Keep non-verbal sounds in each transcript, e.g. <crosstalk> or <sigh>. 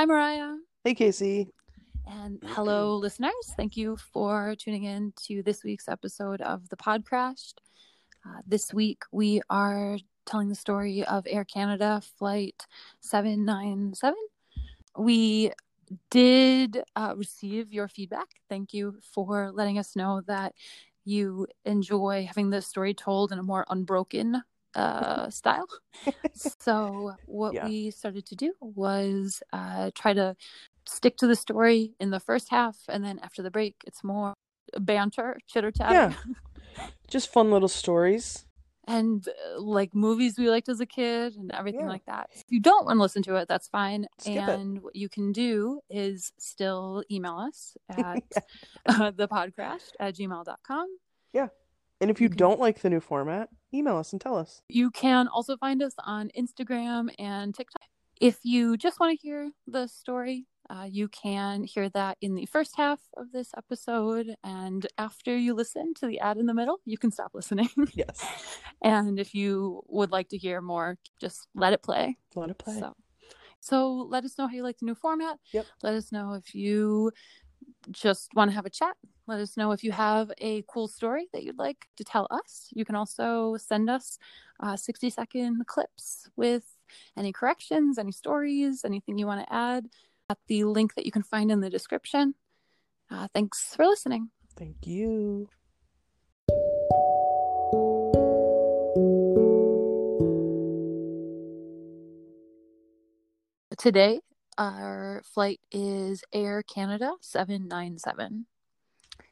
Hi, Mariah. Hey, Casey. And hello, listeners. Thank you for tuning in to this week's episode of The Pod Crashed. Uh, this week, we are telling the story of Air Canada Flight 797. We did uh, receive your feedback. Thank you for letting us know that you enjoy having the story told in a more unbroken uh, style. <laughs> so, what Yeah. we started to do was uh, try to stick to the story in the first half, and then after the break, it's more banter, chitter chatter, Yeah. Just fun little stories. and uh, like movies we liked as a kid and everything Yeah. like that. If you don't want to listen to it, that's fine. Skip it. and what you can do is still email us <laughs> at <laughs> uh, thepodcrash at gmail.com. And if you You don't like the new format, email us and tell us. You can also find us on Instagram and TikTok. If you just want to hear the story, uh, you can hear that in the first half of this episode. And after you listen to the ad in the middle, you can stop listening. <laughs> Yes. and if you would like to hear more, just let it play. Let it play. So, so let us know how you like the new format. Yep. Let us know if you just want to have a chat. Let us know if you have a cool story that you'd like to tell us. You can also send us uh, 60 second clips with any corrections, any stories, anything you want to add at the link that you can find in the description. Uh, thanks for listening. Thank you. Today, our flight is Air Canada 797.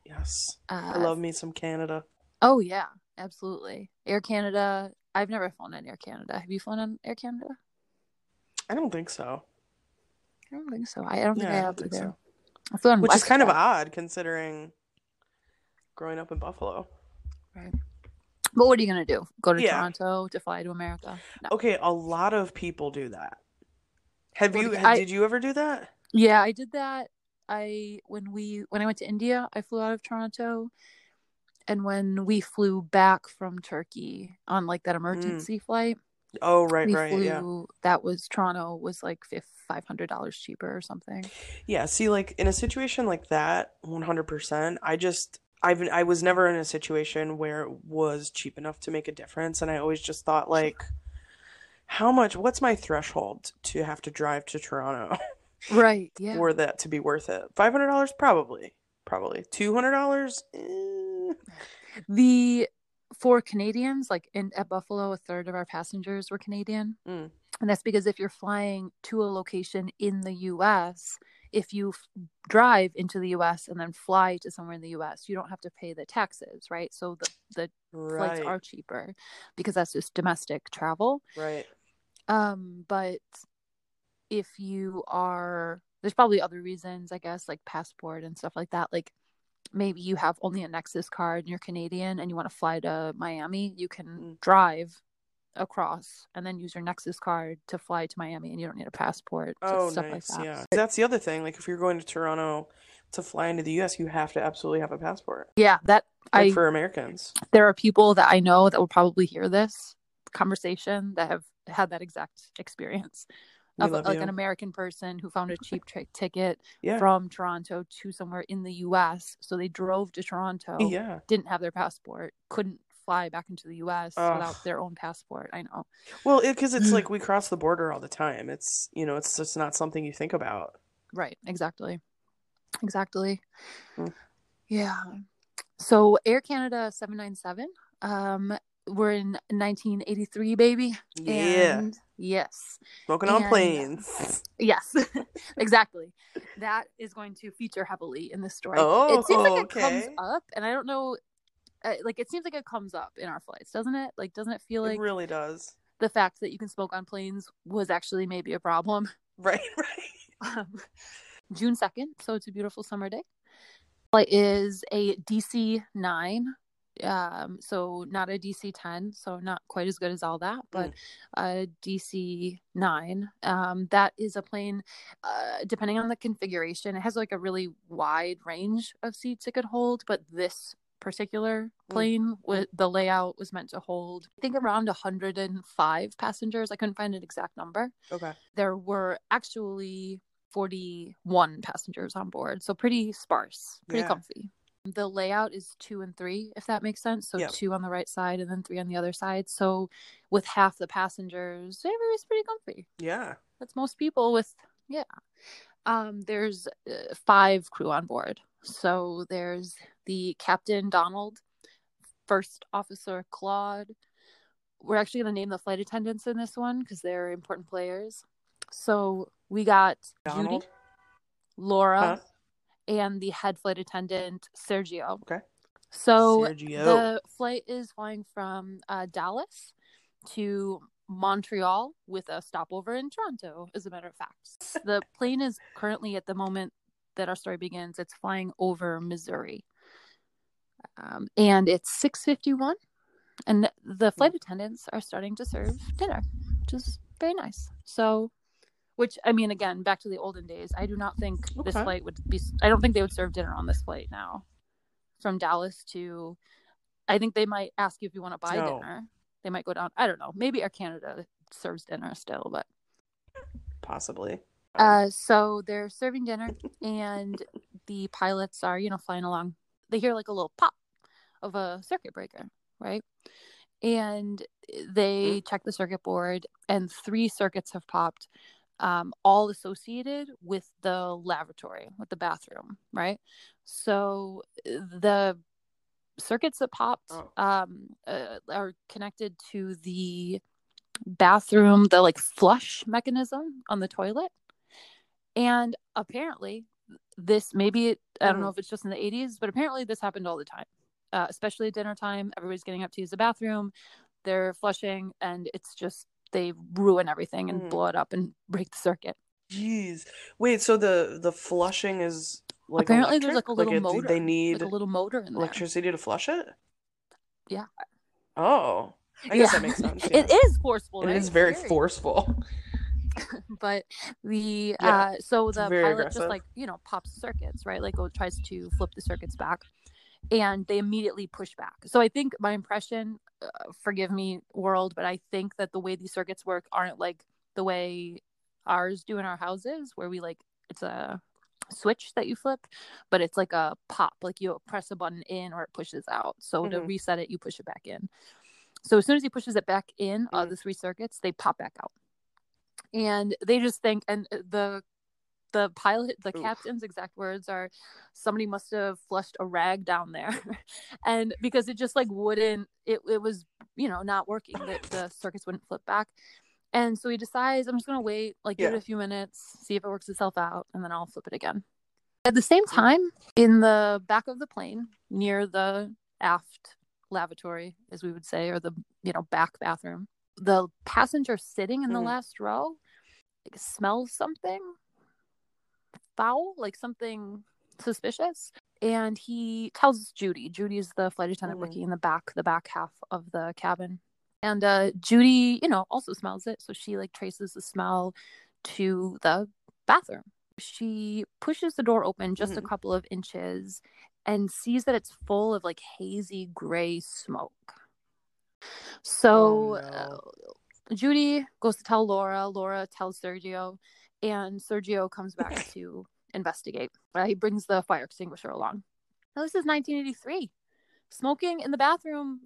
Yes. Uh, I love me some Canada. Oh yeah, absolutely. Air Canada. I've never flown on Air Canada. Have you flown on Air Canada? I don't think so. I don't think so. I I don't think Yeah, I I have don't think either. so. I Which is kind of odd considering growing up in Buffalo. Right. But what are you gonna do? Go to Yeah. Toronto to fly to America? No. Okay, a lot of people do that. Have Well, you I- did you ever do that? Yeah, I did that. I when we when I went to India, I flew out of Toronto, and when we flew back from Turkey on like that emergency flight, Oh, Mm. right, we right, flew. yeah. That was Toronto was like five hundred dollars cheaper or something. Yeah, see, like in a situation like that, 100%, I just, I've, I was never in a situation where it was cheap enough to make a difference. And I always just thought, like, how much, what's my threshold to have to drive to Toronto <laughs> Right. <laughs> Yeah. for that to be worth it? $500? Probably. Probably. $200? Eh. The for Canadians, like in at Buffalo, a third of our passengers were Canadian. Mm. And that's because if you're flying to a location in the US, if you f- drive into the US and then fly to somewhere in the US, you don't have to pay the taxes, right? So the, the flights are cheaper because that's just domestic travel. right. Um, but if you are, there's probably other reasons, I guess, like passport and stuff like that. Like maybe you have only a Nexus card and you're Canadian and you want to fly to Miami, you can Mm. drive across and then use your Nexus card to fly to Miami and you don't need a passport. so Oh, stuff nice. like that. Yeah. That's the other thing. Like, if you're going to Toronto to fly into the US, you have to absolutely have a passport. Yeah, that Like I for Americans. there are people that I know that will probably hear this conversation that have had that exact experience We of like you. an American person who found a <laughs> cheap ticket Yeah. from Toronto to somewhere in the US. So they drove to Toronto, Yeah. didn't have their passport, couldn't fly back into the US without their own passport. I know. Well, because it's like <clears throat> we cross the border all the time. It's, you know, it's just not something you think about. Right, exactly. Exactly. Hmm. Yeah. So Air Canada 797, um, we're in 1983, baby. Yeah. And yes. Smoking on planes. Yes, <laughs> exactly. That is going to feature heavily in this story. Oh, it seems like it comes up, and I don't know. Uh, like it seems like it comes up in our flights, doesn't it? Like, doesn't it feel like it really does. the fact that you can smoke on planes was actually maybe a problem? <laughs> Right, <laughs> right. Um, June second, so it's a beautiful summer day. Flight is a DC nine, um, so not a DC ten, so not quite as good as all that, but a DC nine. Um, that is a plane. Uh, depending on the configuration, it has like a really wide range of seats it could hold, but this particular plane with the layout was meant to hold i think around 105 passengers i couldn't find an exact number Okay. there were actually 41 passengers on board. So pretty sparse, pretty Yeah. comfy. The layout is two and three, if that makes sense. So Yep. two on the right side and then three on the other side. So with half the passengers, everybody's pretty comfy. Yeah. That's most people with, yeah. Um, there's uh, five crew on board. So there's the captain, Donald, first officer, Claude. We're actually going to name the flight attendants in this one because they're important players. So we got Donald. Judy, Laura, Huh? And the head flight attendant, Sergio. Okay. So Sergio. the flight is flying from uh, Dallas to Montreal with a stopover in Toronto, as a matter of fact. the plane is currently, at the moment that our story begins, it's flying over Missouri. Um, and it's 6.51 and the flight attendants are starting to serve dinner which is very nice so which i mean again back to the olden days i do not think this flight would be i don't think they would serve dinner on this flight now from dallas to i think they might ask you if you want to buy No. dinner they might go down i don't know maybe air canada serves dinner still but Possibly. uh, so they're serving dinner, and the pilots are, you know, flying along. They hear like a little pop of a circuit breaker, right? And they check the circuit board, and three circuits have popped, um, all associated with the lavatory, with the bathroom, right? So the circuits that popped Oh. um, uh, are connected to the bathroom, the like flush mechanism on the toilet. And apparently, this maybe it, I don't know Mhm. if it's just in the 80s, but apparently this happened all the time, uh, especially at dinner time. Everybody's getting up to use the bathroom, they're flushing, and it's just they ruin everything and Mhm. blow it up and break the circuit. Jeez. Wait, so the the flushing is like apparently, there's like a little it- motor. They need like a little motor in there. electricity to flush it? Yeah. Oh. I guess that makes sense. <laughs> It yeah. is forceful. Right? It's very scary. forceful. <laughs> but the Yeah, uh so the pilot aggressive. just like you know pops circuits right like oh, tries to flip the circuits back and they immediately push back so i think my impression uh, forgive me world but i think that the way these circuits work aren't like the way ours do in our houses where we like it's a switch that you flip but it's like a pop like you press a button in or it pushes out so to Mhm. reset it you push it back in so as soon as he pushes it back in uh, Mhm. the three circuits they pop back out and they just think and uh, the the pilot the Oof. captain's exact words are somebody must have flushed a rag down there. <laughs> And because it just like wouldn't it, it was you know not working that the circuits wouldn't flip back. And so he decides i'm just gonna wait like give it a few minutes see if it works itself out and then i'll flip it again. At the same time in the back of the plane near the aft lavatory as we would say or the you know back bathroom the passenger sitting in the Mhm. last row like, smells something foul, like something suspicious. And he tells Judy. Judy is the flight attendant Mhm. working in the back, the back half of the cabin. And uh, Judy, you know, also smells it. So she like traces the smell to the bathroom. She pushes the door open just a Mhm. couple of inches and sees that it's full of like hazy gray smoke. So Oh, no. uh, Judy goes to tell Laura. Laura tells Sergio, and Sergio comes back to investigate. Uh, he brings the fire extinguisher along. Now, this is 1983. Smoking in the bathroom.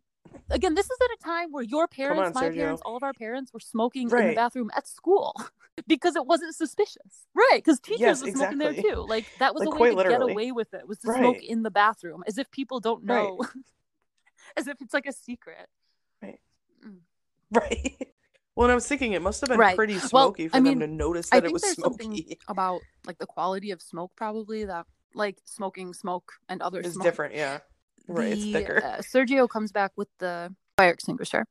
Again, this is at a time where your parents, on, my Sergio. parents, all of our parents were smoking in the bathroom at school <laughs> because it wasn't suspicious. Right. Because teachers Yes, were smoking there too. Like, that was Like, a way to literally. get away with it, was to smoke in the bathroom as if people don't Right. know. <laughs> as if it's like a secret. Right. Right. Well, and I was thinking it must have been Right. pretty Well, smoky for I mean, them to notice that it was smoky. <laughs> about like the quality of smoke probably that like smoking smoke and other smoke. different, yeah. Right, it's thicker. uh, Sergio comes back with the fire extinguisher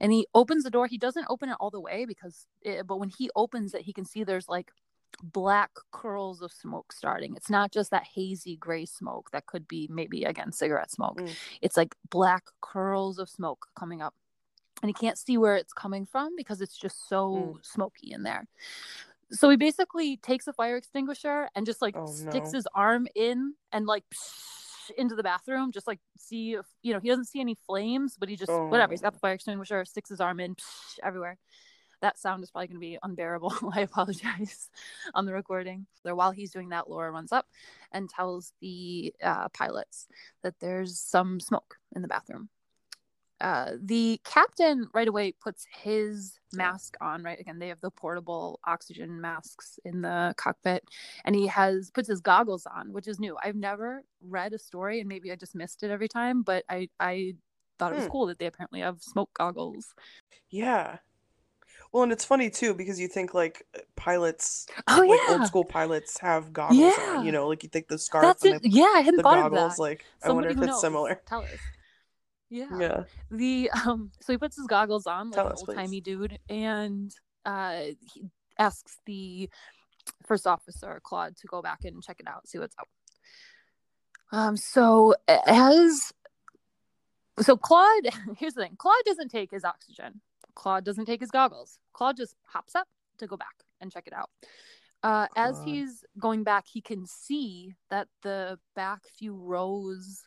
and he opens the door. He doesn't open it all the way because it, but when he opens it he can see there's like black curls of smoke starting. It's not just that hazy gray smoke that could be maybe again cigarette smoke. Mm. It's like black curls of smoke coming up. And he can't see where it's coming from because it's just so Mm. smoky in there. So he basically takes a fire extinguisher and just like Oh, sticks no. his arm in and like into the bathroom, just like see if you know he doesn't see any flames, but he just Oh. whatever. He's got the fire extinguisher, sticks his arm in psh, everywhere. that sound is probably going to be unbearable. <laughs> I apologize on the recording. So while he's doing that, Laura runs up and tells the uh, pilots that there's some smoke in the bathroom. Uh, the captain right away puts his mask on right? Again they have the portable oxygen masks in the cockpit and he has puts his goggles on which is new. I've never read a story and maybe i just missed it every time but i i thought it was Hmm. cool that they apparently have smoke goggles. Yeah. Well, and it's funny too because you think like pilots, oh like yeah. old school pilots have goggles Yeah. on, you know, like you think the scarf that's and it. the, yeah i hadn't the thought of goggles, that like I wonder if it's knows. similar. tell us yeah. Yeah. the um so he puts his goggles on like Tell an us, old timey dude and uh he asks the first officer claude to go back and check it out see what's up. Um so as so claude <laughs> here's the thing claude doesn't take his oxygen. Claude doesn't take his goggles. Claude just hops up to go back and check it out. Uh, as he's going back he can see that the back few rows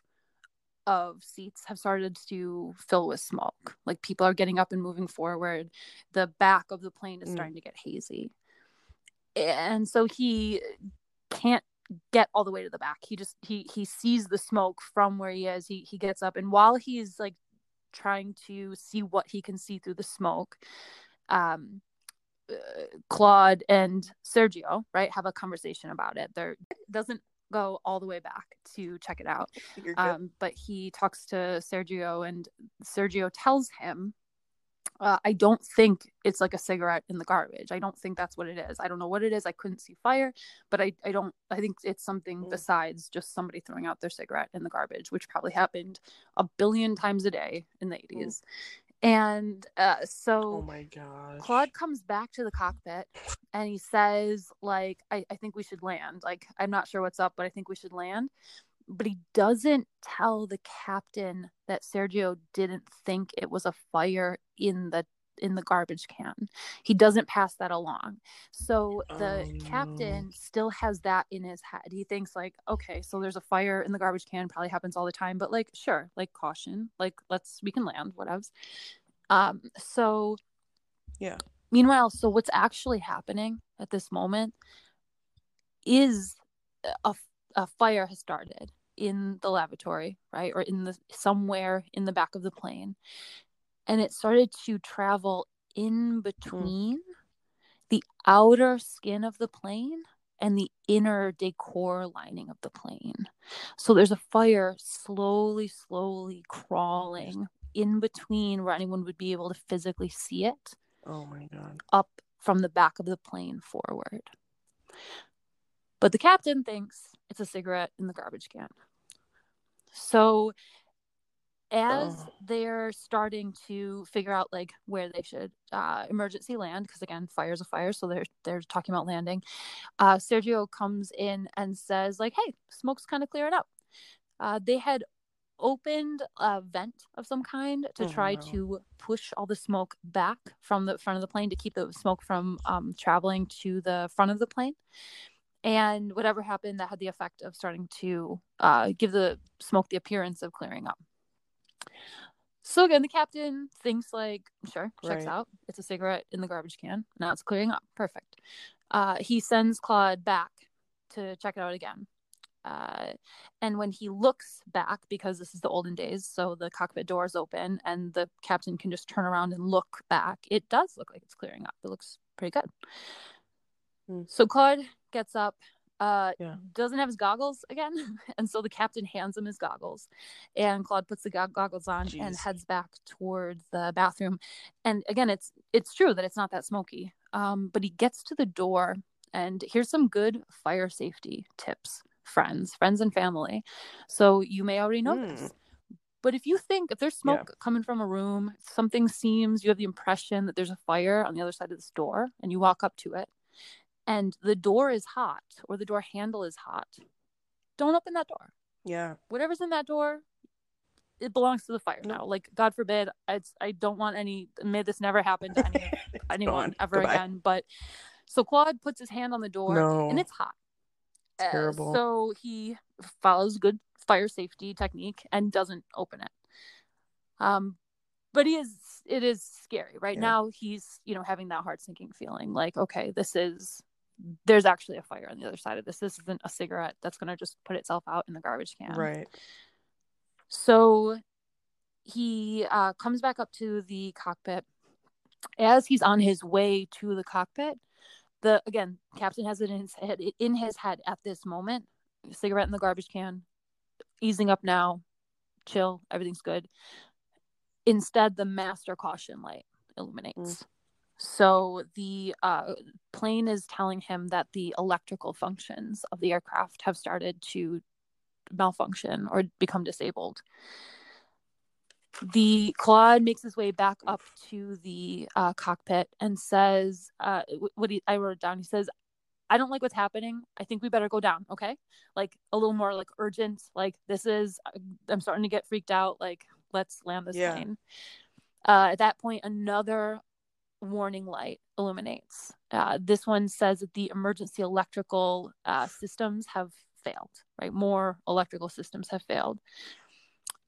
of seats have started to fill with smoke. Like people are getting up and moving forward. The back of the plane is Mm. starting to get hazy. And so he can't get all the way to the back. He just he he sees the smoke from where he is. He he gets up and while he's like trying to see what he can see through the smoke, um uh, Claude and Sergio, right, have a conversation about it. There doesn't go all the way back to check it out. <laughs> Um, but he talks to Sergio, and Sergio tells him, uh, I don't think it's like a cigarette in the garbage. I don't think that's what it is. I don't know what it is. I couldn't see fire, but I, I don't, I think it's something Mm. besides just somebody throwing out their cigarette in the garbage, which probably happened a billion times a day in the 80s. And uh, so. oh my gosh. Claude comes back to the cockpit and he says, like, I, I think we should land. Like, I'm not sure what's up, but I think we should land. But he doesn't tell the captain that Sergio didn't think it was a fire in the in the garbage can. He doesn't pass that along. So the Oh, captain still has that in his head. He thinks like, okay, so there's a fire in the garbage can, probably happens all the time, but like sure, like caution, like let's we can land, whatevs. Um so Yeah. Meanwhile, so what's actually happening at this moment is a, a fire has started in the lavatory, right? Or in the somewhere in the back of the plane. And it started to travel in mm-hmm. between the outer skin of the plane and the inner decor lining of the plane. So there's a fire slowly, slowly crawling in between where anyone would be able to physically see it Oh my god. up from the back of the plane forward. But the captain thinks it's a cigarette in the garbage can. So as Oh. they're starting to figure out like where they should uh, emergency land, because again, fire's a fire, so they're they're talking about landing. Uh, Sergio comes in and says like, "Hey, smoke's kind of clearing up." Uh, they had opened a vent of some kind to Oh, try no. to push all the smoke back from the front of the plane to keep the smoke from um, traveling to the front of the plane. And whatever happened, that had the effect of starting to uh, give the smoke the appearance of clearing up. So again, the captain thinks like, sure, checks Right. out. It's a cigarette in the garbage can. Now it's clearing up. Perfect. Uh, he sends Claude back to check it out again. Uh, and when he looks back, because this is the olden days, so the cockpit door is open and the captain can just turn around and look back, it does look like it's clearing up. It looks pretty good. Hmm. So Claude gets up, uh, Yeah. doesn't have his goggles again, <laughs> and so the captain hands him his goggles, and Claude puts the go- goggles on and heads back towards the bathroom. And again, it's it's true that it's not that smoky, um, but he gets to the door, and here's some good fire safety tips, friends, friends and family. So you may already know Hmm. this. But if you think if there's Yeah. smoke coming from a room, something seems you have the impression that there's a fire on the other side of this door, and you walk up to it, and the door is hot or the door handle is hot, don't open that door. Yeah. Whatever's in that door, it belongs to the fire now. Like God forbid, it's I don't want any. May this never happen to any <laughs> anyone ever Goodbye. again. But so Claude puts his hand on the door, No. and it's hot. Uh, Terrible. so he follows good fire safety technique and doesn't open it. Um, but he is it is scary right Yeah. now he's you know having that heart sinking feeling like okay this is there's actually a fire on the other side of this. This isn't a cigarette that's going to just put itself out in the garbage can. Right. so he uh, comes back up to the cockpit. As he's on his way to the cockpit the again captain has it in his head in his head at this moment. Cigarette in the garbage can easing up now chill everything's good. Instead the master caution light illuminates so the uh, plane is telling him that the electrical functions of the aircraft have started to malfunction or become disabled the Claude makes his way back up to the uh, cockpit and says, uh, "What he, I wrote it down. He says, I don't like what's happening. I think we better go down. Okay, like a little more like urgent. Like this is, I'm starting to get freaked out. Like let's land this Yeah. plane." Uh, at that point, another warning light illuminates. Uh, this one says that the emergency electrical uh, systems have failed. Right, more electrical systems have failed.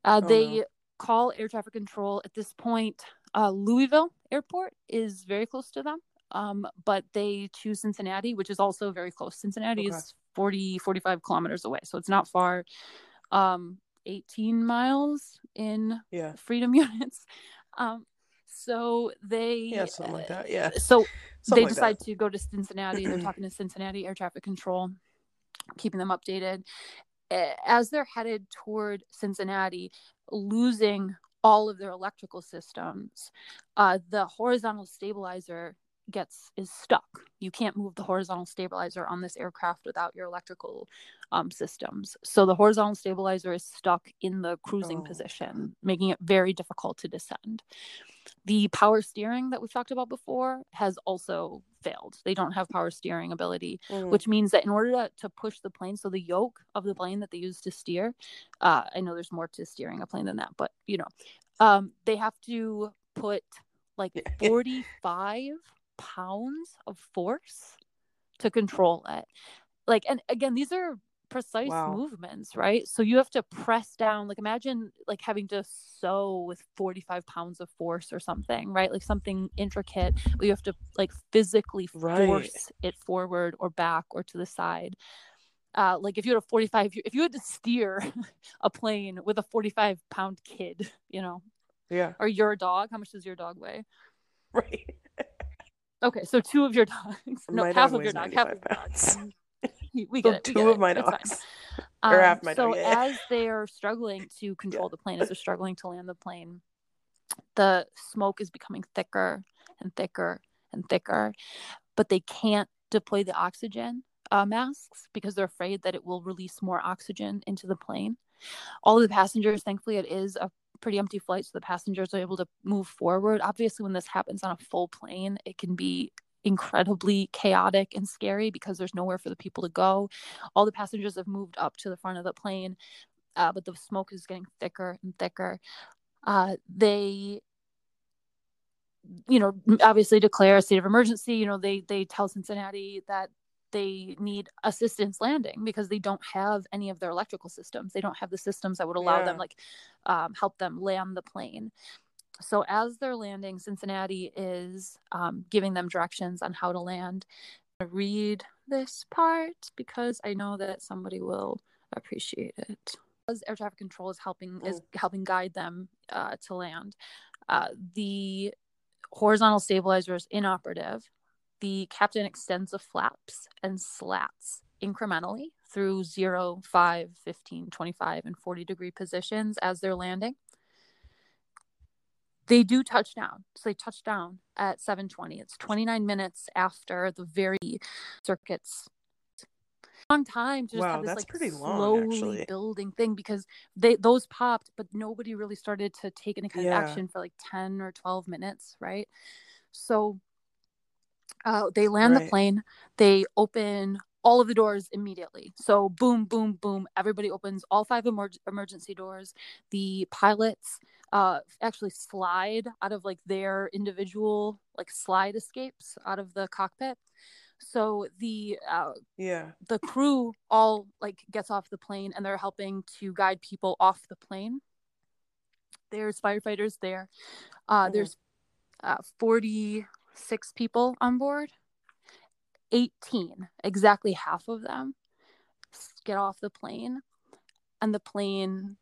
Uh, Oh, they no. call air traffic control at this point. Uh, Louisville Airport is very close to them, um, but they choose Cincinnati, which is also very close. Cincinnati Okay. is 40, 45 kilometers away, so it's not far. Um, 18 miles in Yeah. freedom <laughs> units. Um, so they Yeah, something like that. Yeah. So <laughs> Something they like decide that. to go to Cincinnati. They're talking to Cincinnati air traffic control, keeping them updated. As they're headed toward Cincinnati, losing all of their electrical systems, uh, the horizontal stabilizer gets is stuck. You can't move the horizontal stabilizer on this aircraft without your electrical um, systems. So the horizontal stabilizer is stuck in the cruising Oh. position, making it very difficult to descend. The power steering that we've talked about before has also failed. They don't have power steering ability, Mhm. which means that in order to, to push the plane, so the yoke of the plane that they use to steer, uh, I know there's more to steering a plane than that, but you know, um, they have to put like <laughs> 45 pounds of force to control it. Like, and again, these are precise Wow. movements, right? So you have to press down. Like, imagine like having to sew with 45 pounds of force or something, right? Like something intricate, but you have to like physically Right. force it forward or back or to the side. Uh, like if you had a 45, if you had to steer <laughs> a plane with a 45 pound kid, you know, Yeah. or your dog, how much does your dog weigh? <laughs> Right. Okay, so two of your <laughs> dogs. No, My half dog of your dog. Half of your dogs. Um, <laughs> We So get it. we two get of it. my dogs. <laughs> Or half my so dog, yeah. as they are struggling to <laughs> control the plane, as they're struggling to land the plane, the smoke is becoming thicker and thicker and thicker, but they can't deploy the oxygen uh, masks because they're afraid that it will release more oxygen into the plane. All of the passengers, thankfully, it is a pretty empty flight, so the passengers are able to move forward. Obviously, when this happens on a full plane, it can be incredibly chaotic and scary because there's nowhere for the people to go. All the passengers have moved up to the front of the plane, uh, but the smoke is getting thicker and thicker. Uh, they, you know, obviously declare a state of emergency. You know, they they tell Cincinnati that they need assistance landing because they don't have any of their electrical systems. They don't have the systems that would allow them like um, help them land the plane. So as they're landing, Cincinnati is um, giving them directions on how to land. Read this part because I know that somebody will appreciate it. As air traffic control is helping is helping guide them uh, to land. Uh, the horizontal stabilizer is inoperative. The captain extends the flaps and slats incrementally through 0, 5, 15, 25, and 40 degree positions as they're landing they do touch down. So they touch down at 7:20. It's 29 minutes after the very circuits. Long time to just Wow, have this like pretty long, slowly building thing because they those popped, but nobody really started to take any kind Yeah. of action for like 10 or 12 minutes, right? So uh, they land the plane. They open all of the doors immediately. So boom, boom, boom. Everybody opens all five emer- emergency doors. The pilots uh, actually slide out of like their individual like slide escapes out of the cockpit. So the uh, Yeah. the crew all like gets off the plane and they're helping to guide people off the plane there's firefighters there. Uh, Mhm. There's uh, 46 people on board. 18, exactly half of them, get off the plane, and the plane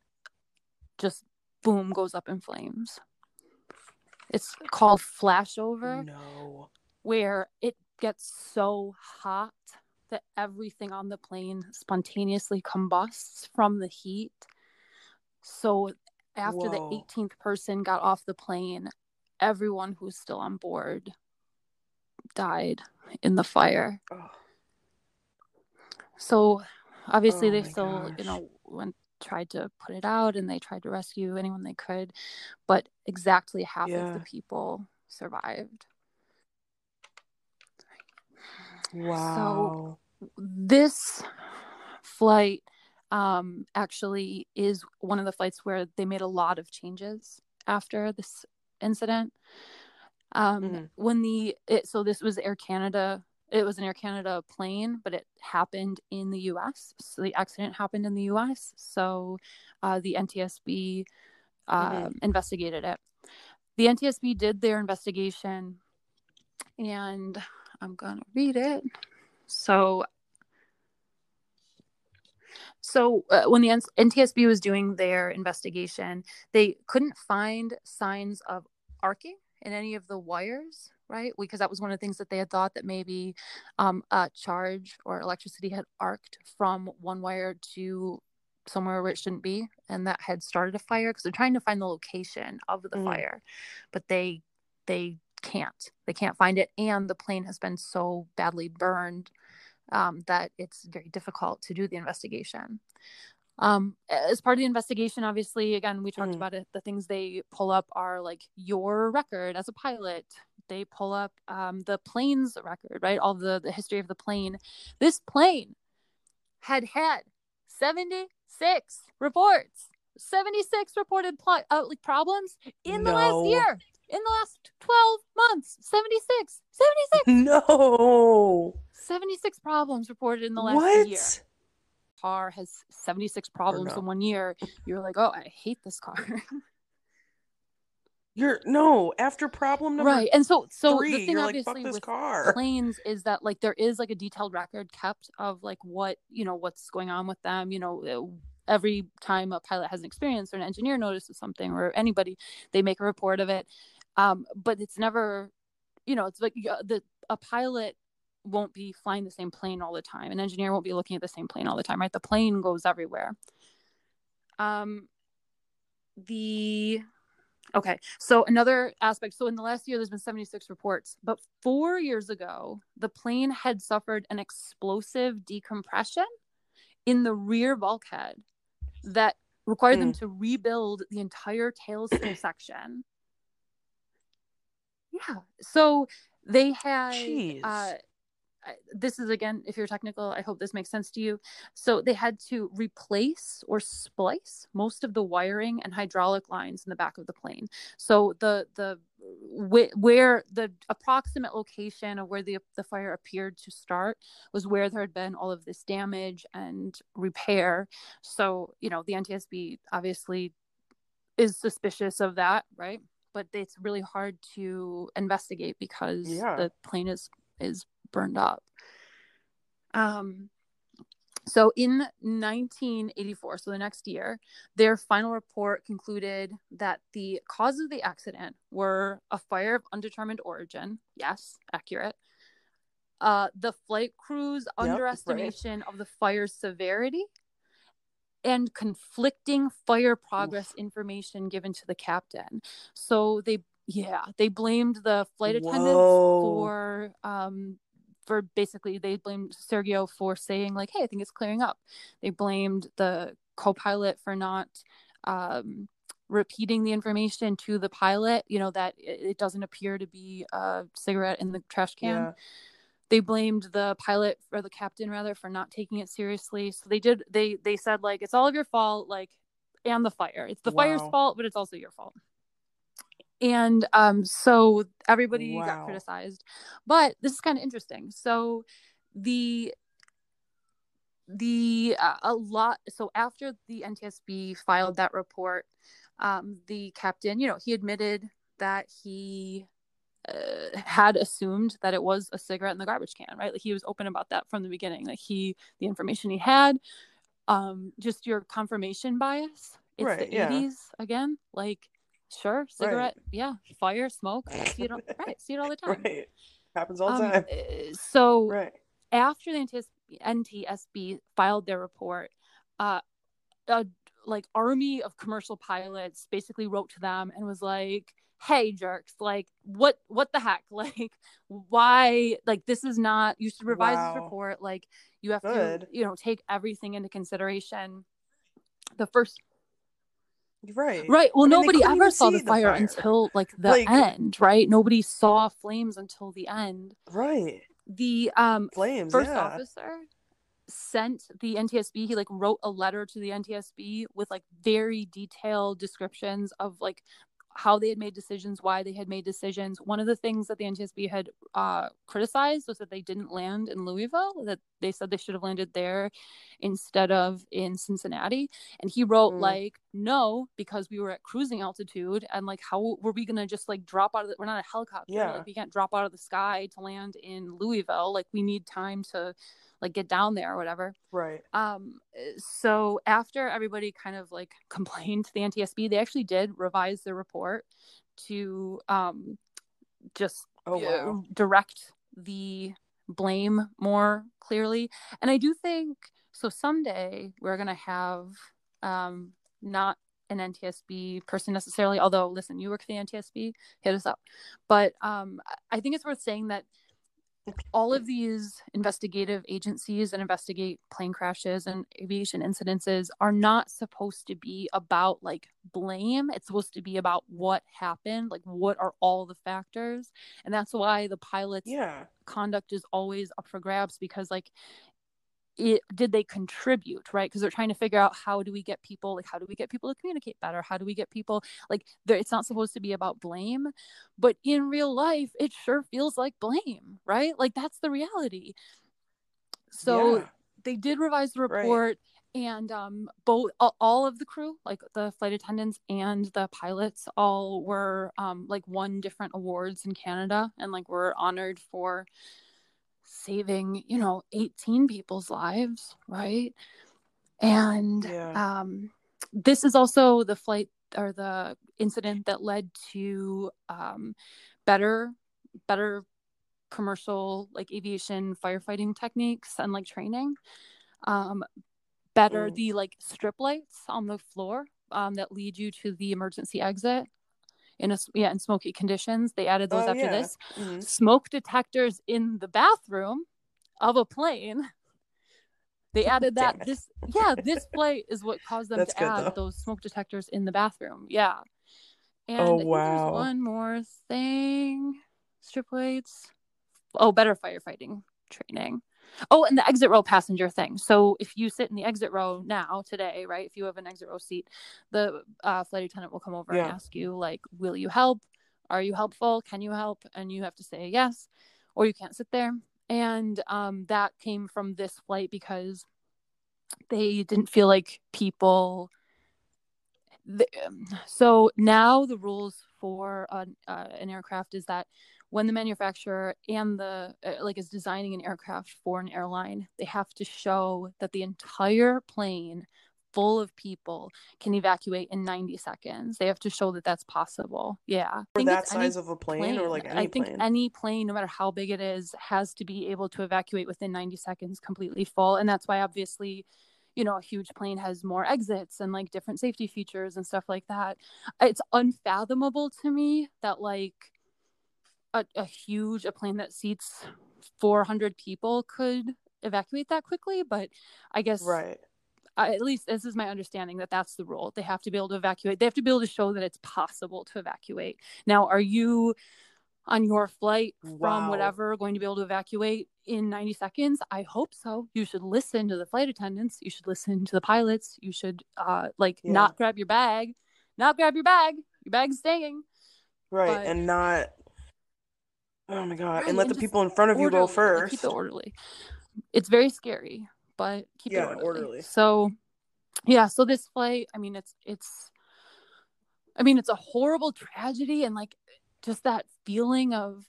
just boom goes up in flames. It's called flashover No. where it gets so hot that everything on the plane spontaneously combusts from the heat. So after the 18th person got off the plane, everyone who's still on board died in the fire. Oh, So obviously Oh they still, you know, went tried to put it out and they tried to rescue anyone they could, but exactly half of the people survived. wow. So this flight um actually is one of the flights where they made a lot of changes after this incident um Mhm. when the it, so this was air canada it was an air canada plane but it happened in the us so the accident happened in the us so uh, the ntsb uh, Mhm. investigated it. The ntsb did their investigation and i'm gonna read it. So so uh, when the N- NTSB was doing their investigation, they couldn't find signs of arcing in any of the wires, right? Because that was one of the things that they had thought that maybe um, a charge or electricity had arced from one wire to somewhere where it shouldn't be, and that had started a fire. Because they're trying to find the location of the Mhm. fire, but they they can't. They can't find it, and the plane has been so badly burned um, that it's very difficult to do the investigation. Um, as part of the investigation, obviously, again, we talked Mhm. about it. The things they pull up are like your record as a pilot. They pull up um, the plane's record, right? All the the history of the plane. This plane had had seventy six reports, seventy six reported pl- uh, like problems in the last year, in the last twelve months. 76, 76 <laughs> No. 76 problems reported in the last What? year. Car has 76 problems no. in one year. You're like, oh, I hate this car. <laughs> You're no after problem number right. And so, so three. the thing like obviously this with car. <laughs> planes is that like there is like a detailed record kept of like what, you know, what's going on with them. You know, uh, every time a pilot has an experience or an engineer notices something or anybody, they make a report of it. Um, but it's never, you know, it's like uh, the a pilot won't be flying the same plane all the time. An engineer won't be looking at the same plane all the time, right? The plane goes everywhere. Um, the okay, so another aspect. So in the last year, there's been 76 reports, but four years ago, the plane had suffered an explosive decompression in the rear bulkhead that required them to rebuild the entire tail <clears throat> section. Yeah, so they had uh this is again if you're technical i hope this makes sense to you. So they had to replace or splice most of the wiring and hydraulic lines in the back of the plane. So the the where the approximate location of where the the fire appeared to start was where there had been all of this damage and repair. So you know the ntsb obviously is suspicious of that right? But it's really hard to investigate because Yeah. the plane is is burned up. Um, so in 1984, so the next year, their final report concluded that the cause of the accident were a fire of undetermined origin. Yes, accurate. Uh, the flight crew's right. underestimation of the fire's severity and conflicting fire progress information given to the captain. So they, yeah, they blamed the flight attendants Whoa. for um, for basically they blamed Sergio for saying like, "Hey, I think it's clearing up." They blamed the co-pilot for not um, repeating the information to the pilot. You know that it, doesn't appear to be a cigarette in the trash can. Yeah. They blamed the pilot or the captain rather for not taking it seriously. So they did. They they said like it's all of your fault, like, and the fire. It's the fire's fault, but it's also your fault and um so everybody got criticized but this is kind of interesting so the the uh, a lot so after the ntsb filed that report um, the captain, you know, he admitted that he uh, had assumed that it was a cigarette in the garbage can, right? Like he was open about that from the beginning. Like he, the information he had, um, just your confirmation bias. It's Right, the yeah. 80s again. Like, sure, cigarette, Right. yeah, fire, smoke. I see it all, <laughs> right? See it all the time. Right. Happens all the Um, time. uh, so Right. after the NTS- NTSB filed their report, uh, a like army of commercial pilots basically wrote to them and was like, "Hey, jerks! Like, what what the heck? <laughs> Like, why? Like, this is not. You should revise this report. Like, you have Good. to, you know, take everything into consideration." The first Right. right well I mean, nobody ever saw the see the fire, fire. until like the Like- end right nobody saw flames until the end Right. the um Flames. first yeah. officer sent the NTSB he like wrote a letter to the NTSB with like very detailed descriptions of like how they had made decisions why they had made decisions one of the things that the NTSB had uh criticized was that they didn't land in Louisville that they said they should have landed there instead of in Cincinnati and he wrote Mm. like no because we were at cruising altitude and like how were we gonna just like drop out of the we're not a helicopter Yeah. like we can't drop out of the sky to land in Louisville like we need time to like get down there or whatever. Right. um so after everybody kind of like <laughs> complained to the NTSB they actually did revise their report to um just Oh uh, direct the blame more clearly. And i do think so someday we're going to have um not an ntsb person necessarily although listen you work for the ntsb hit us up. But um i think it's worth saying that all of these investigative agencies that investigate plane crashes and aviation incidences are not supposed to be about like blame. It's supposed to be about what happened, like what are all the factors. And that's why the pilot's Yeah. conduct is always up for grabs because like it did they contribute right because they're trying to figure out how do we get people like how do we get people to communicate better how do we get people like there it's not supposed to be about blame but in real life it sure feels like blame right like that's the reality so Yeah. they did revise the Right. report and um both all, all of the crew like the flight attendants and the pilots all were um like won different awards in canada and like were honored for saving you know 18 people's lives right and Yeah. um this is also the flight or the incident that led to um better better commercial like aviation firefighting techniques and like training um better Mm. the like strip lights on the floor um that lead you to the emergency exit in a yeah in smoky conditions they added those Oh, after yeah. this Mhm. smoke detectors in the bathroom of a plane they <laughs> added that this yeah this flight is what caused them That's to add though. those smoke detectors in the bathroom yeah and Oh, wow. one more thing strip lights oh better firefighting training oh and the exit row passenger thing. So if you sit in the exit row now today right if you have an exit row seat the uh, flight attendant will come over and ask you like will you help? Are you helpful? Can you help? And you have to say yes or you can't sit there. And um, that came from this flight because they didn't feel like people um, so now the rules for an, uh, an aircraft is that when the manufacturer and the uh, like is designing an aircraft for an airline they have to show that the entire plane full of people can evacuate in 90 seconds they have to show that that's possible yeah For that size of a plane, or like any I think plane. any plane, no matter how big it is, has to be able to evacuate within 90 seconds completely full. And that's why, obviously, you know, a huge plane has more exits and like different safety features and stuff like that. It's unfathomable to me that like a, a huge, a plane that seats 400 people could evacuate that quickly. But I guess right. I, at least this is my understanding that that's the rule. They have to be able to evacuate. They have to be able to show that it's possible to evacuate. Now, are you on your flight from Wow. whatever going to be able to evacuate in 90 seconds? I hope so. You should listen to the flight attendants. You should listen to the pilots. You should uh like Yeah. not grab your bag. Not grab your bag. Your bag's staying. Right. but- and not. Oh my god! Right, and let and the people in front of you Orderly. go Like, first. keep it orderly. It's very scary, but keep Yeah, it orderly. orderly. So, yeah. So this flight, I mean, it's it's I mean, it's a horrible tragedy and like just that feeling of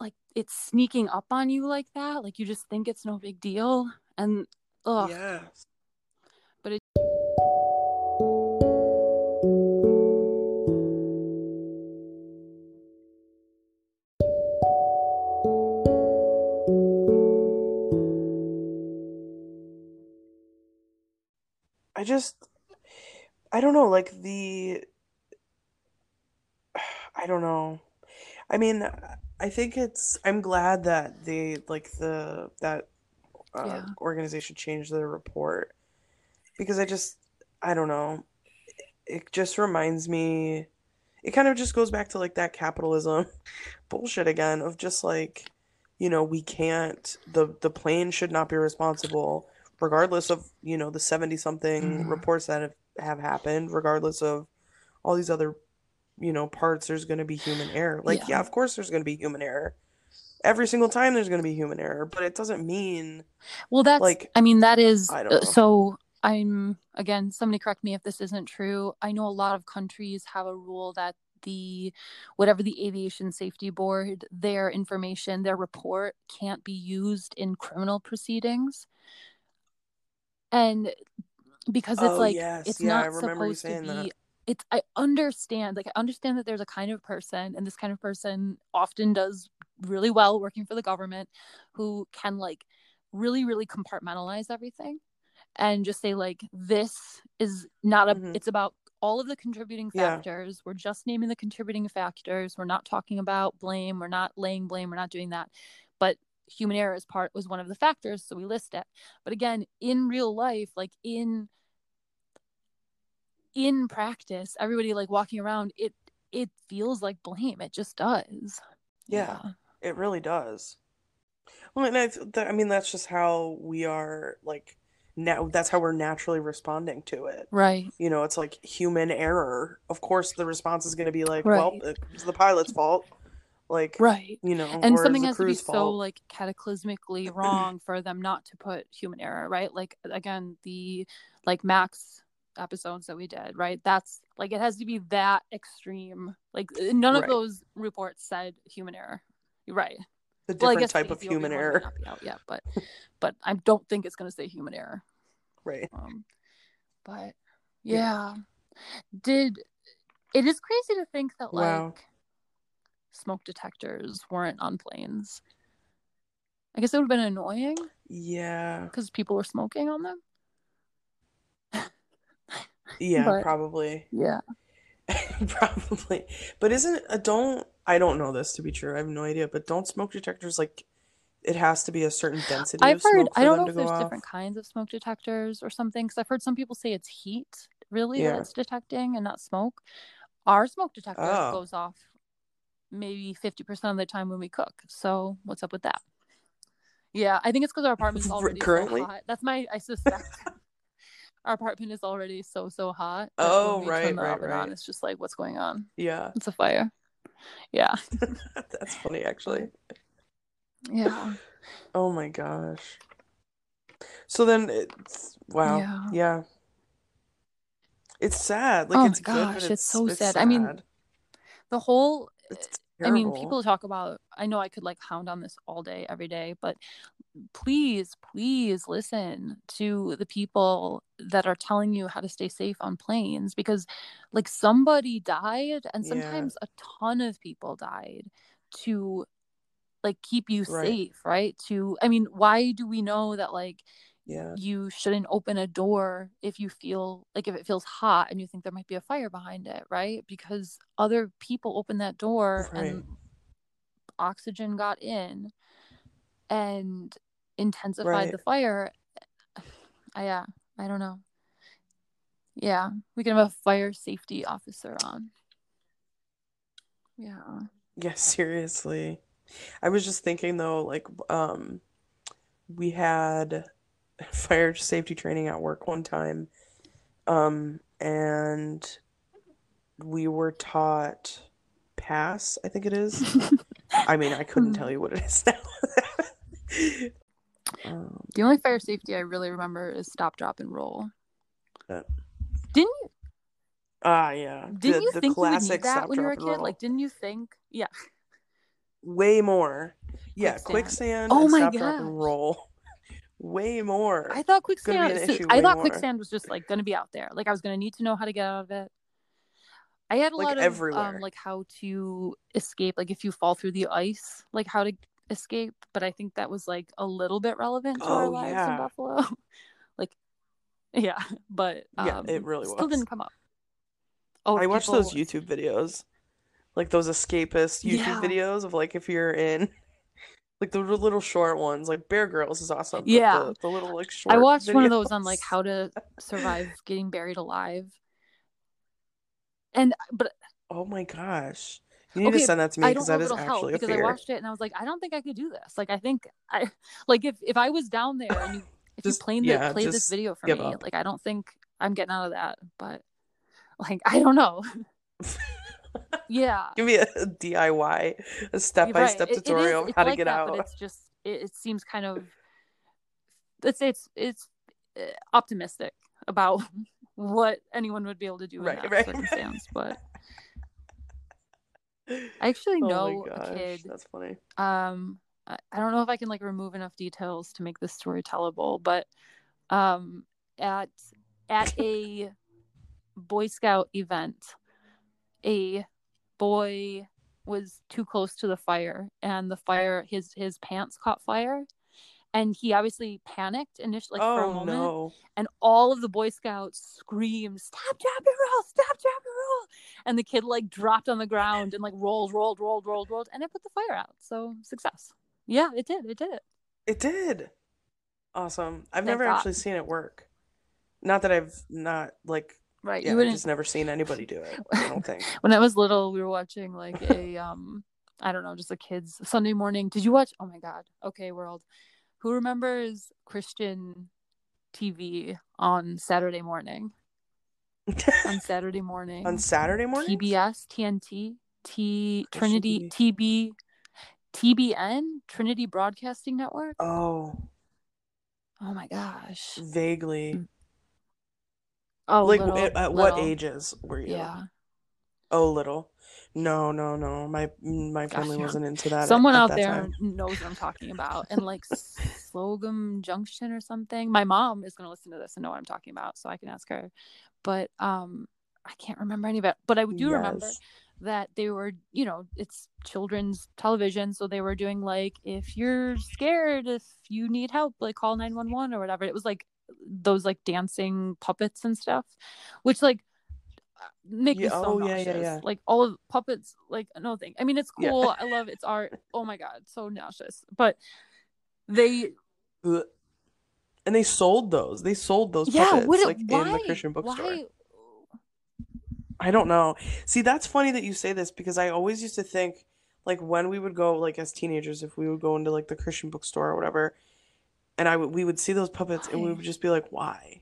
like it's sneaking up on you like that. Like you just think it's no big deal. And oh, Yes. But it just I don't know, like the I don't know. I mean, I think it's I'm glad that they like the that uh, Yeah. organization changed their report because I just I don't know. It just reminds me it kind of just goes back to like that capitalism <laughs> bullshit again of just like you know, we can't the the plane should not be responsible regardless of, you know, the 70 something Mhm. reports that have, have happened, regardless of all these other, you know, parts there's going to be human error. Like, Yeah. yeah, of course there's going to be human error. Every single time there's going to be human error, but it doesn't mean Well, that's, Like, I mean, that is, I don't uh, know. so I'm, again, somebody correct me if this isn't true. I know a lot of countries have a rule that the, whatever the aviation safety board, their information, their report can't be used in criminal proceedings. And because it's Oh, like, yes. it's Yeah, not supposed to saying that. be, it's, I understand, like, I understand that there's a kind of person, and this kind of person often does really well working for the government who can, like, really, really compartmentalize everything and just say like this is not a Mhm. it's about all of the contributing Yeah. factors we're just naming the contributing factors we're not talking about blame we're not laying blame we're not doing that but human error is part was one of the factors so we list it but again in real life like in in practice everybody like walking around it it feels like blame it just does Yeah. It really does. Well, and I, th- I mean, that's just how we are, like, now, that's how we're naturally responding to it. right You know, it's like human error. Of course, the response is going to be like, Right. well, it's the pilot's fault. Like, right you know, and something has to be crew's so like cataclysmically <clears throat> wrong for them not to put human error right like again the like max episodes that we did right that's like it has to be that extreme like none of Right. those reports said human error right The different guess type of human error. not be out yet but <laughs> but i don't think it's going to say human error Right. um but Yeah. yeah did it is crazy to think that like Wow. Smoke detectors weren't on planes i guess it would have been annoying Yeah. because people were smoking on them Yeah, But- probably. yeah <laughs> Probably. But isn't uh, don't I don't know this to be true. I have no idea, but don't smoke detectors like it has to be a certain density i've of heard i don't know if there's off? different kinds of smoke detectors or something because i've heard some people say it's heat really Yeah. that it's detecting and not smoke our smoke detector Oh. goes off maybe 50% of the time when we cook so what's up with that yeah i think it's because our apartment's <laughs> already Currently? so hot that's my i suspect <laughs> our apartment is already so so hot Oh, we right, right, on right. it's just like what's going on Yeah. it's a fire yeah <laughs> That's funny actually. yeah Oh my gosh. So then it's wow. Yeah. Yeah. It's sad. Like Oh it's my good, gosh, it's it's so it's sad. I mean, the whole I mean, people talk about, I know I could like hound on this all day, every day, but please, please listen to the people that are telling you how to stay safe on planes because, like, somebody died and Yeah. sometimes a ton of people died to, like, keep you Right. safe, right? To, I mean, why do we know that, like, Yeah. you shouldn't open a door if you feel like if it feels hot and you think there might be a fire behind it, right? Because other people opened that door Right. and oxygen got in and intensified the fire. I, yeah, I don't know. Yeah, we can have a fire safety officer on. Yeah. Yeah, <laughs> seriously. I was just thinking though, like, um, we had <laughs> fire safety training at work one time, um, and we were taught pass, I think it is. <laughs> I mean, I couldn't tell you what it is now. <laughs> Um, The only fire safety I really remember is stop, drop, and roll. Yeah. Didn't you? Ah, yeah. Didn't the, you the think you would need that stop, when you were a kid? roll. Like, didn't you think? Yeah. way more. Yeah, Quicksand. quicksand Oh my stop, drop, and roll. Way more. I thought quicksand. an so- issue I thought more. quicksand was just like going to be out there. Like I was going to need to know how to get out of it. I had a Like, lot of everywhere. um, like how to escape. Like if you fall through the ice, like how to escape. But I think that was like a little bit relevant to our Oh, lives yeah. in Buffalo. <laughs> like, yeah, <laughs> but um, Yeah, it really still was. didn't come up. Oh, I watched those YouTube videos, like those escapist YouTube Yeah. videos of like if you're in, like the little short ones. Like Bear Grylls is awesome. Yeah. the, the little like short. I watched one of those on like how to survive getting buried alive. And uh, but Oh my gosh, you need to Okay, send that to me because that help actually a because I watched it and I was like, I don't think I could do this. Like I think I like if if I was down there and you if Just- you played the, yeah, played this video for me, up. like I don't think I'm getting out of that. But like <laughs> I don't know. <laughs> yeah. Give me a DIY, a step by step Right. It- it is- tutorial of how to like get that, out. But it's just it, it seems kind of let's say it's it's uh, optimistic about <laughs> what anyone would be able to do in Right, that right. circumstance. But <laughs> I actually oh know a kid that's funny. um I, I don't know if I can like remove enough details to make this story tellable, but um at at a Boy Scout event, a boy was too close to the fire and the fire his his pants caught fire and he obviously panicked initially like for a oh moment no! and all of the boy scouts screamed stop drop and roll stop drop and roll and the kid like dropped on the ground and like rolled rolled rolled rolled rolled and it put the fire out so success yeah it did it did it It did. Awesome. I've Thank never God. actually seen it work. Not that I've not like right yeah, you I've wouldn't just never seen anybody do it. I don't think. <laughs> when i was little we were watching like a <laughs> um i don't know just a kids sunday morning did you watch oh my god okay world who remembers christian tv on saturday morning on <laughs> saturday morning On Saturday morning? TBS, TNT, T Trinity, TB, TBN, Trinity Broadcasting Network. Oh, Oh my gosh! vaguely. Oh, like little, at, at what ages were you? Yeah, Oh, little. No, no, no. My my family no. wasn't into that. someone at out that there time. knows what I'm talking about, and like Slocum Junction or something. My mom is gonna listen to this and know what I'm talking about, so I can ask her. But um, I can't remember any of it. But I do remember that they were, you know, it's children's television, so they were doing like if you're scared, if you need help, like call 911 or whatever. It was like those like dancing puppets and stuff, which like make me so oh, yeah, nauseous. yeah, yeah. Like all of puppets, like no thing. I mean, it's Yeah. cool. I love its art. Oh my god, so nauseous. But they, And they sold those. They sold those yeah. puppets What? like why? in the Christian bookstore. Why? I don't know. See, that's funny that you say this because I always used to think like when we would go like as teenagers if we would go into like the Christian bookstore or whatever and I would we would see those puppets and we would just be like why?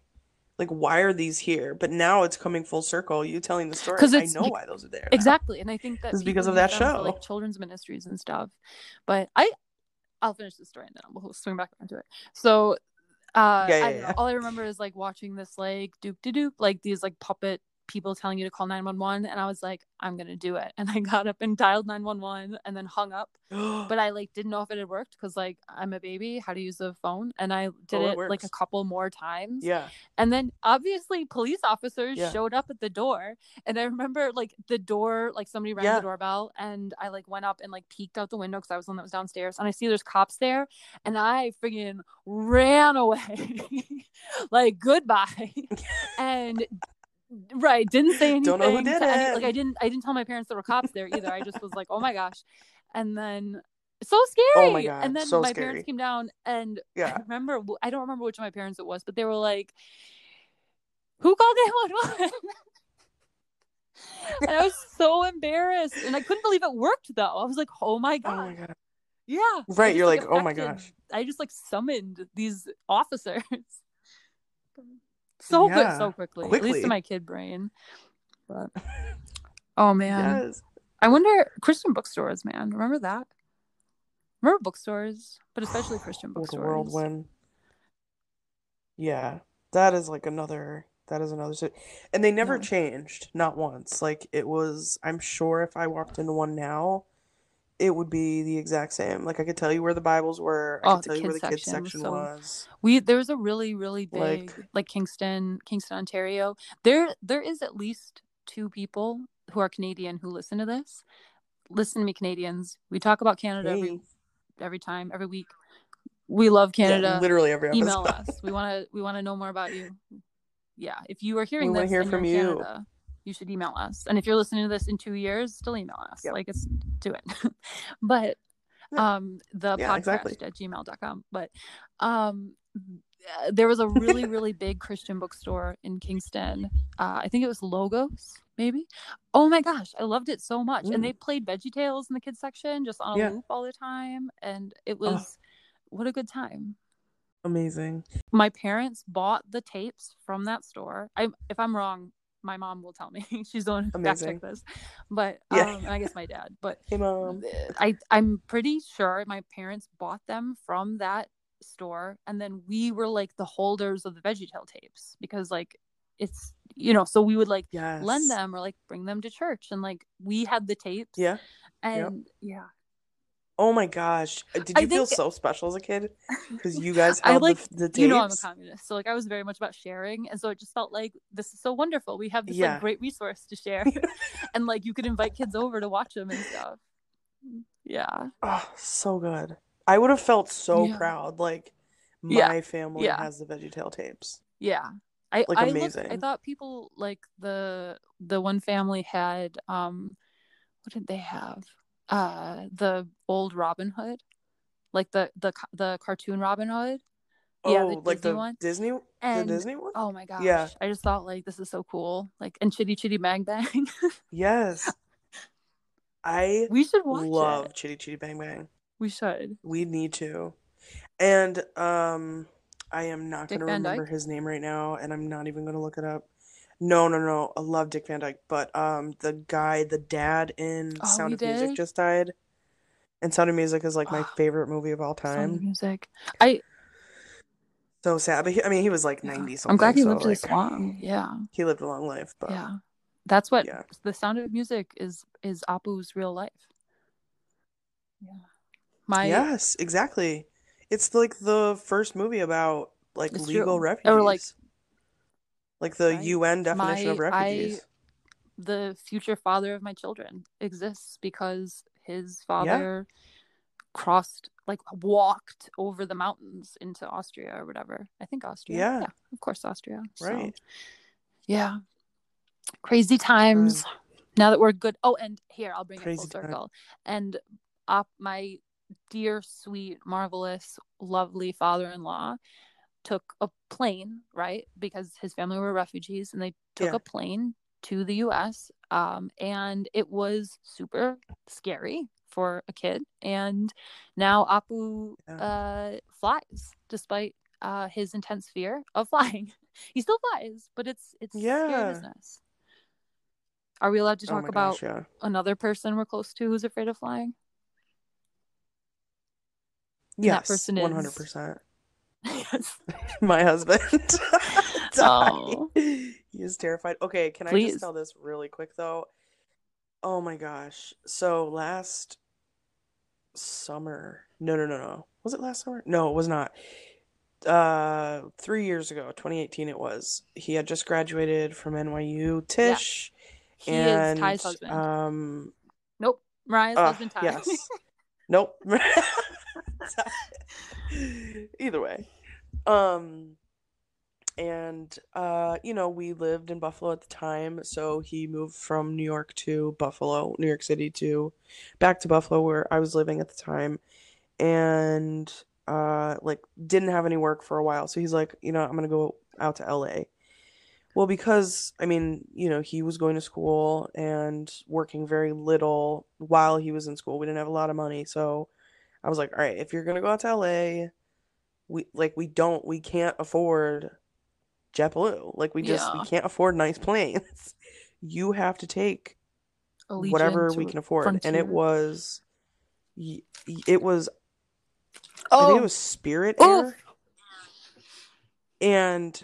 Like why are these here? But now it's coming full circle. You telling the story. I know why those are there. now. Exactly, and I think that It's because of that use them for, show. like children's ministries and stuff. But I, I'll finish the story and then we'll swing back around to it. So, uh, Yeah, I yeah, yeah. all I remember is like watching this like doop de doop, like these like puppet people telling you to call 911 and I was like I'm going to do it. <laughs> And I got up and dialed 911 and then hung up. <gasps> But I like didn't know if it had worked cuz like I'm a baby, how to use a phone and I did Oh, it it like a couple more times. yeah. And then obviously police officers Yeah. showed up at the door. And I remember like the door, like somebody rang Yeah. the doorbell and I like went up and like peeked out the window because I was the one that was downstairs. And I see there's cops there and I friggin' ran away. <laughs> like goodbye. <laughs> and right, didn't say anything. <laughs> Don't know who did to it. like I didn't I didn't tell my parents there were cops there either. I just was like, oh my gosh. And then so scary. Oh my God, and then so my scary. parents came down and I remember I don't remember which of my parents it was, but they were like, "Who called 911?" <laughs> and I was so embarrassed, and I couldn't believe it worked though. I was like, "Oh my Oh god, my god. yeah!" Right, you're like, "Oh my gosh." I just like summoned these officers so quick, so quickly, at least in my kid brain. But <sighs> oh man, Yes. I wonder Christian bookstores, man. Remember that? Remember bookstores, but especially <sighs> Christian Like a bookstores. Yeah. That is like another that is another and they never changed, not once. Like it was, I'm sure if I walked into one now, it would be the exact same. Like I could tell you where the Bibles were. I Oh, could tell you where kids the kids section was section so- was. We there's a really really big Like- like, Kingston Kingston Ontario. There there is at least two people who are Canadian who listen to this. Listen to me, Canadians. We talk about Canada every Hey. every time every week. We love Yeah, Canada. literally every episode. Email us. We want to we want to know more about you. Yeah, if you are hearing wanna this hear from you. Canada, you should email us. And if you're listening to this in two years, still email us. Yep. Like it's do it. <laughs> but um the Yeah, podcast exactly. at gmail.com. But um there was a really <laughs> really big christian bookstore in kingston uh, i think it was logos maybe oh my gosh i loved it so much Mm. and they played VeggieTales in the kids section just on a Yeah. loop all the time and it was what a good time Amazing. my parents bought the tapes from that store i if i'm wrong my mom will tell me <laughs> she's the one who fact Amazing. check this but um i guess my dad but Hey mom. I I'm pretty sure my parents bought them from that store and then we were like the holders of the Veggie VeggieTale tapes because like it's you know so we would like Yes. lend them or like bring them to church and like we had the tapes Yeah. and yeah Oh my gosh. Uh, Did I you feel so special as a kid? Because you guys <laughs> I held like the, the tapes. you know I'm a communist so like I was very much about sharing and so it just felt like this is so wonderful we have this Yeah. like great resource to share <laughs> <laughs> and like you could invite kids over to watch them and stuff yeah Oh, so good. I would have felt so Yeah. proud. Like my Yeah. family has the VeggieTale tapes. Yeah. I Like, I looked, I thought people like the the one family had um what did they have? Uh the old Robin Hood. Like the the the cartoon Robin Hood. Yeah, Oh, the like Disney the one. Disney, And the Disney one. oh my gosh. Yeah. I just thought like this is so cool. Like and Chitty Chitty Bang Bang. <laughs> Yes, I we should watch love it. Chitty Chitty Bang Bang. We should. We need to. And um, I am not Dick gonna remember his name right now, and I'm not even gonna look it up. No, no, no. I love Dick Van Dyke, but um, the guy, the dad in Oh, Sound of Music just died. And Sound of Music is like my Oh, favorite movie of all Sound of time. music. I So sad, but he, I mean, he was like yeah. 90 I'm glad he so lived like long. Yeah. he lived a long life, but Yeah. That's what yeah. the sound of music is is Apu's real life. Yeah. My Yes, exactly. It's like the first movie about like legal true. refugees. Or, like- like the. UN definition of My- I- refugees. the future father of my children exists because his father crossed like walked over the mountains into Austria or whatever. I think Austria. Yeah. of course Austria. So, Right. yeah. Crazy times. Now that we're good. Oh, and here I'll bring it Crazy full time. circle. And up my dear, sweet, marvelous, lovely father-in-law took a plane, right? Because his family were refugees, and they took Yeah. a plane to the U.S. Um, and it was super scary for a kid. And now Apu Yeah. uh, flies, despite uh, his intense fear of <laughs> flying. he still flies, but it's it's scary Yeah. business. Are we allowed to Oh talk my about gosh, yeah. another person we're close to who's afraid of flying? that Yes, person is- 100%. Yes. <laughs> My husband. <laughs> Oh. He is terrified. Okay, can I just tell this really quick though? Oh my gosh. So last summer. No, no, no, no. Was it last summer? No, it was not. Uh, three years ago, 2018 it was. He had just graduated from NYU, Tisch, He and is Ty's husband. um nope. Mariah's uh, husband Ty. yes. <laughs> Nope. Either way. Um and uh you know, we lived in Buffalo at the time, so he moved from New York to Buffalo, New York City to back to Buffalo where I was living at the time and uh like didn't have any work for a while. So he's like, you know, I'm to go out to LA. Well, because I mean, you know, he was going to school and working very little while he was in school. We didn't have a lot of money, so I was like, all right, if you're gonna go out to LA, we like we don't we can't afford JetBlue. Like we just we can't afford nice planes. <laughs> You have to take Allegiant whatever we can afford, and it was it was I Oh, think it was Spirit. Air. And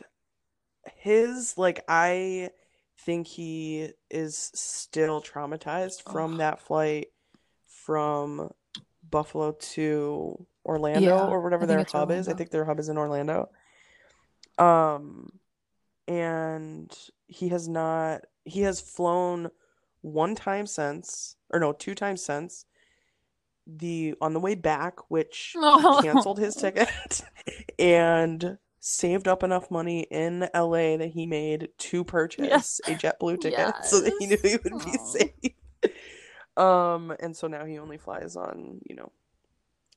his like I think he is still traumatized from Ugh. that flight from Buffalo to Orlando Yeah, or whatever their hub is. I think their hub is in Orlando. Um, and he has not, he has flown one time since, or no, two times since the on the way back, which <laughs> he canceled his ticket <laughs> and saved up enough money in LA that he made to purchase Yes. a JetBlue ticket so that he knew he would be Aw. safe. Um, and so now he only flies on, you know,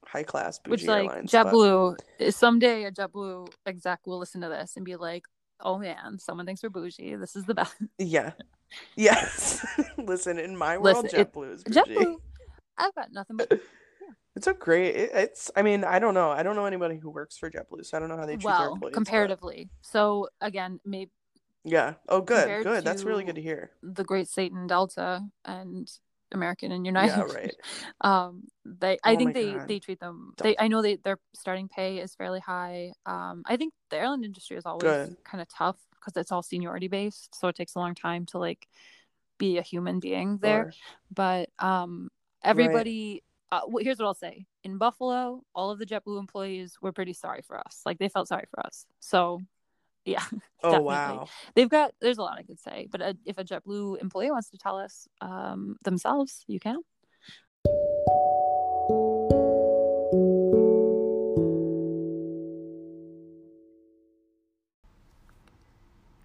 high class Which bougie like airlines. JetBlue is someday a JetBlue exec will listen to this and be like, "Oh man, someone thinks we're bougie. This is the best." Yeah. Yes. <laughs> Listen, in my world, Listen, JetBlue is bougie. JetBlue, I've got nothing but <laughs> It's a great. It, it's. I mean, I don't know. I don't know anybody who works for JetBlue, so I don't know how they treat their well employees. but- comparatively. So again, maybe Yeah. Oh, good. compared Good. That's really good to hear. the Great Satan Delta and American and United. Yeah. Right. <laughs> um they i Oh think they God. they treat them they i know they their starting pay is fairly high um i think the airline industry is always Good. kind of tough because it's all seniority based so it takes a long time to like be a human being there Sure. but um everybody uh, wh- here's what i'll say in buffalo all of the jetblue employees were pretty sorry for us like they felt sorry for us so yeah <laughs> Oh definitely. wow. they've got there's a lot i could say but uh, if a jetblue employee wants to tell us um themselves you can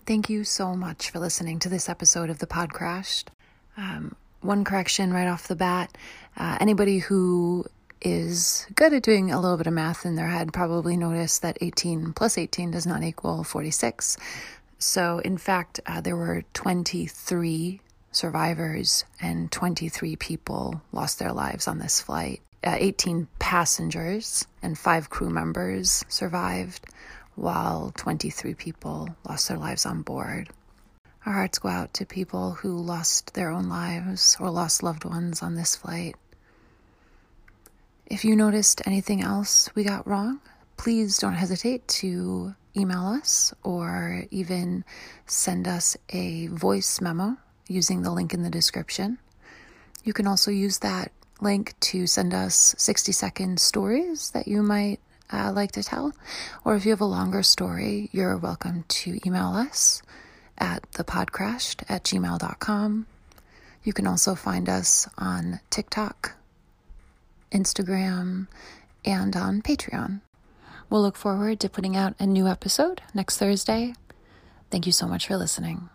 Thank you so much for listening to this episode of the Pod Crashed. Um, one correction right off the bat uh, anybody who is good at doing a little bit of math in their head probably noticed that 18 plus 18 does not equal 46. So, in fact, uh, there were 23 survivors and 23 people lost their lives on this flight. Uh, 18 passengers and five crew members survived, while 23 people lost their lives on board. Our hearts go out to people who lost their own lives or lost loved ones on this flight. If you noticed anything else we got wrong, please don't hesitate to email us or even send us a voice memo using the link in the description. You can also use that link to send us 60 second stories that you might uh, like to tell. Or if you have a longer story, you're welcome to email us at thepodcrashed at gmail.com. You can also find us on TikTok, Instagram, and on Patreon. We'll look forward to putting out a new episode next Thursday. Thank you so much for listening.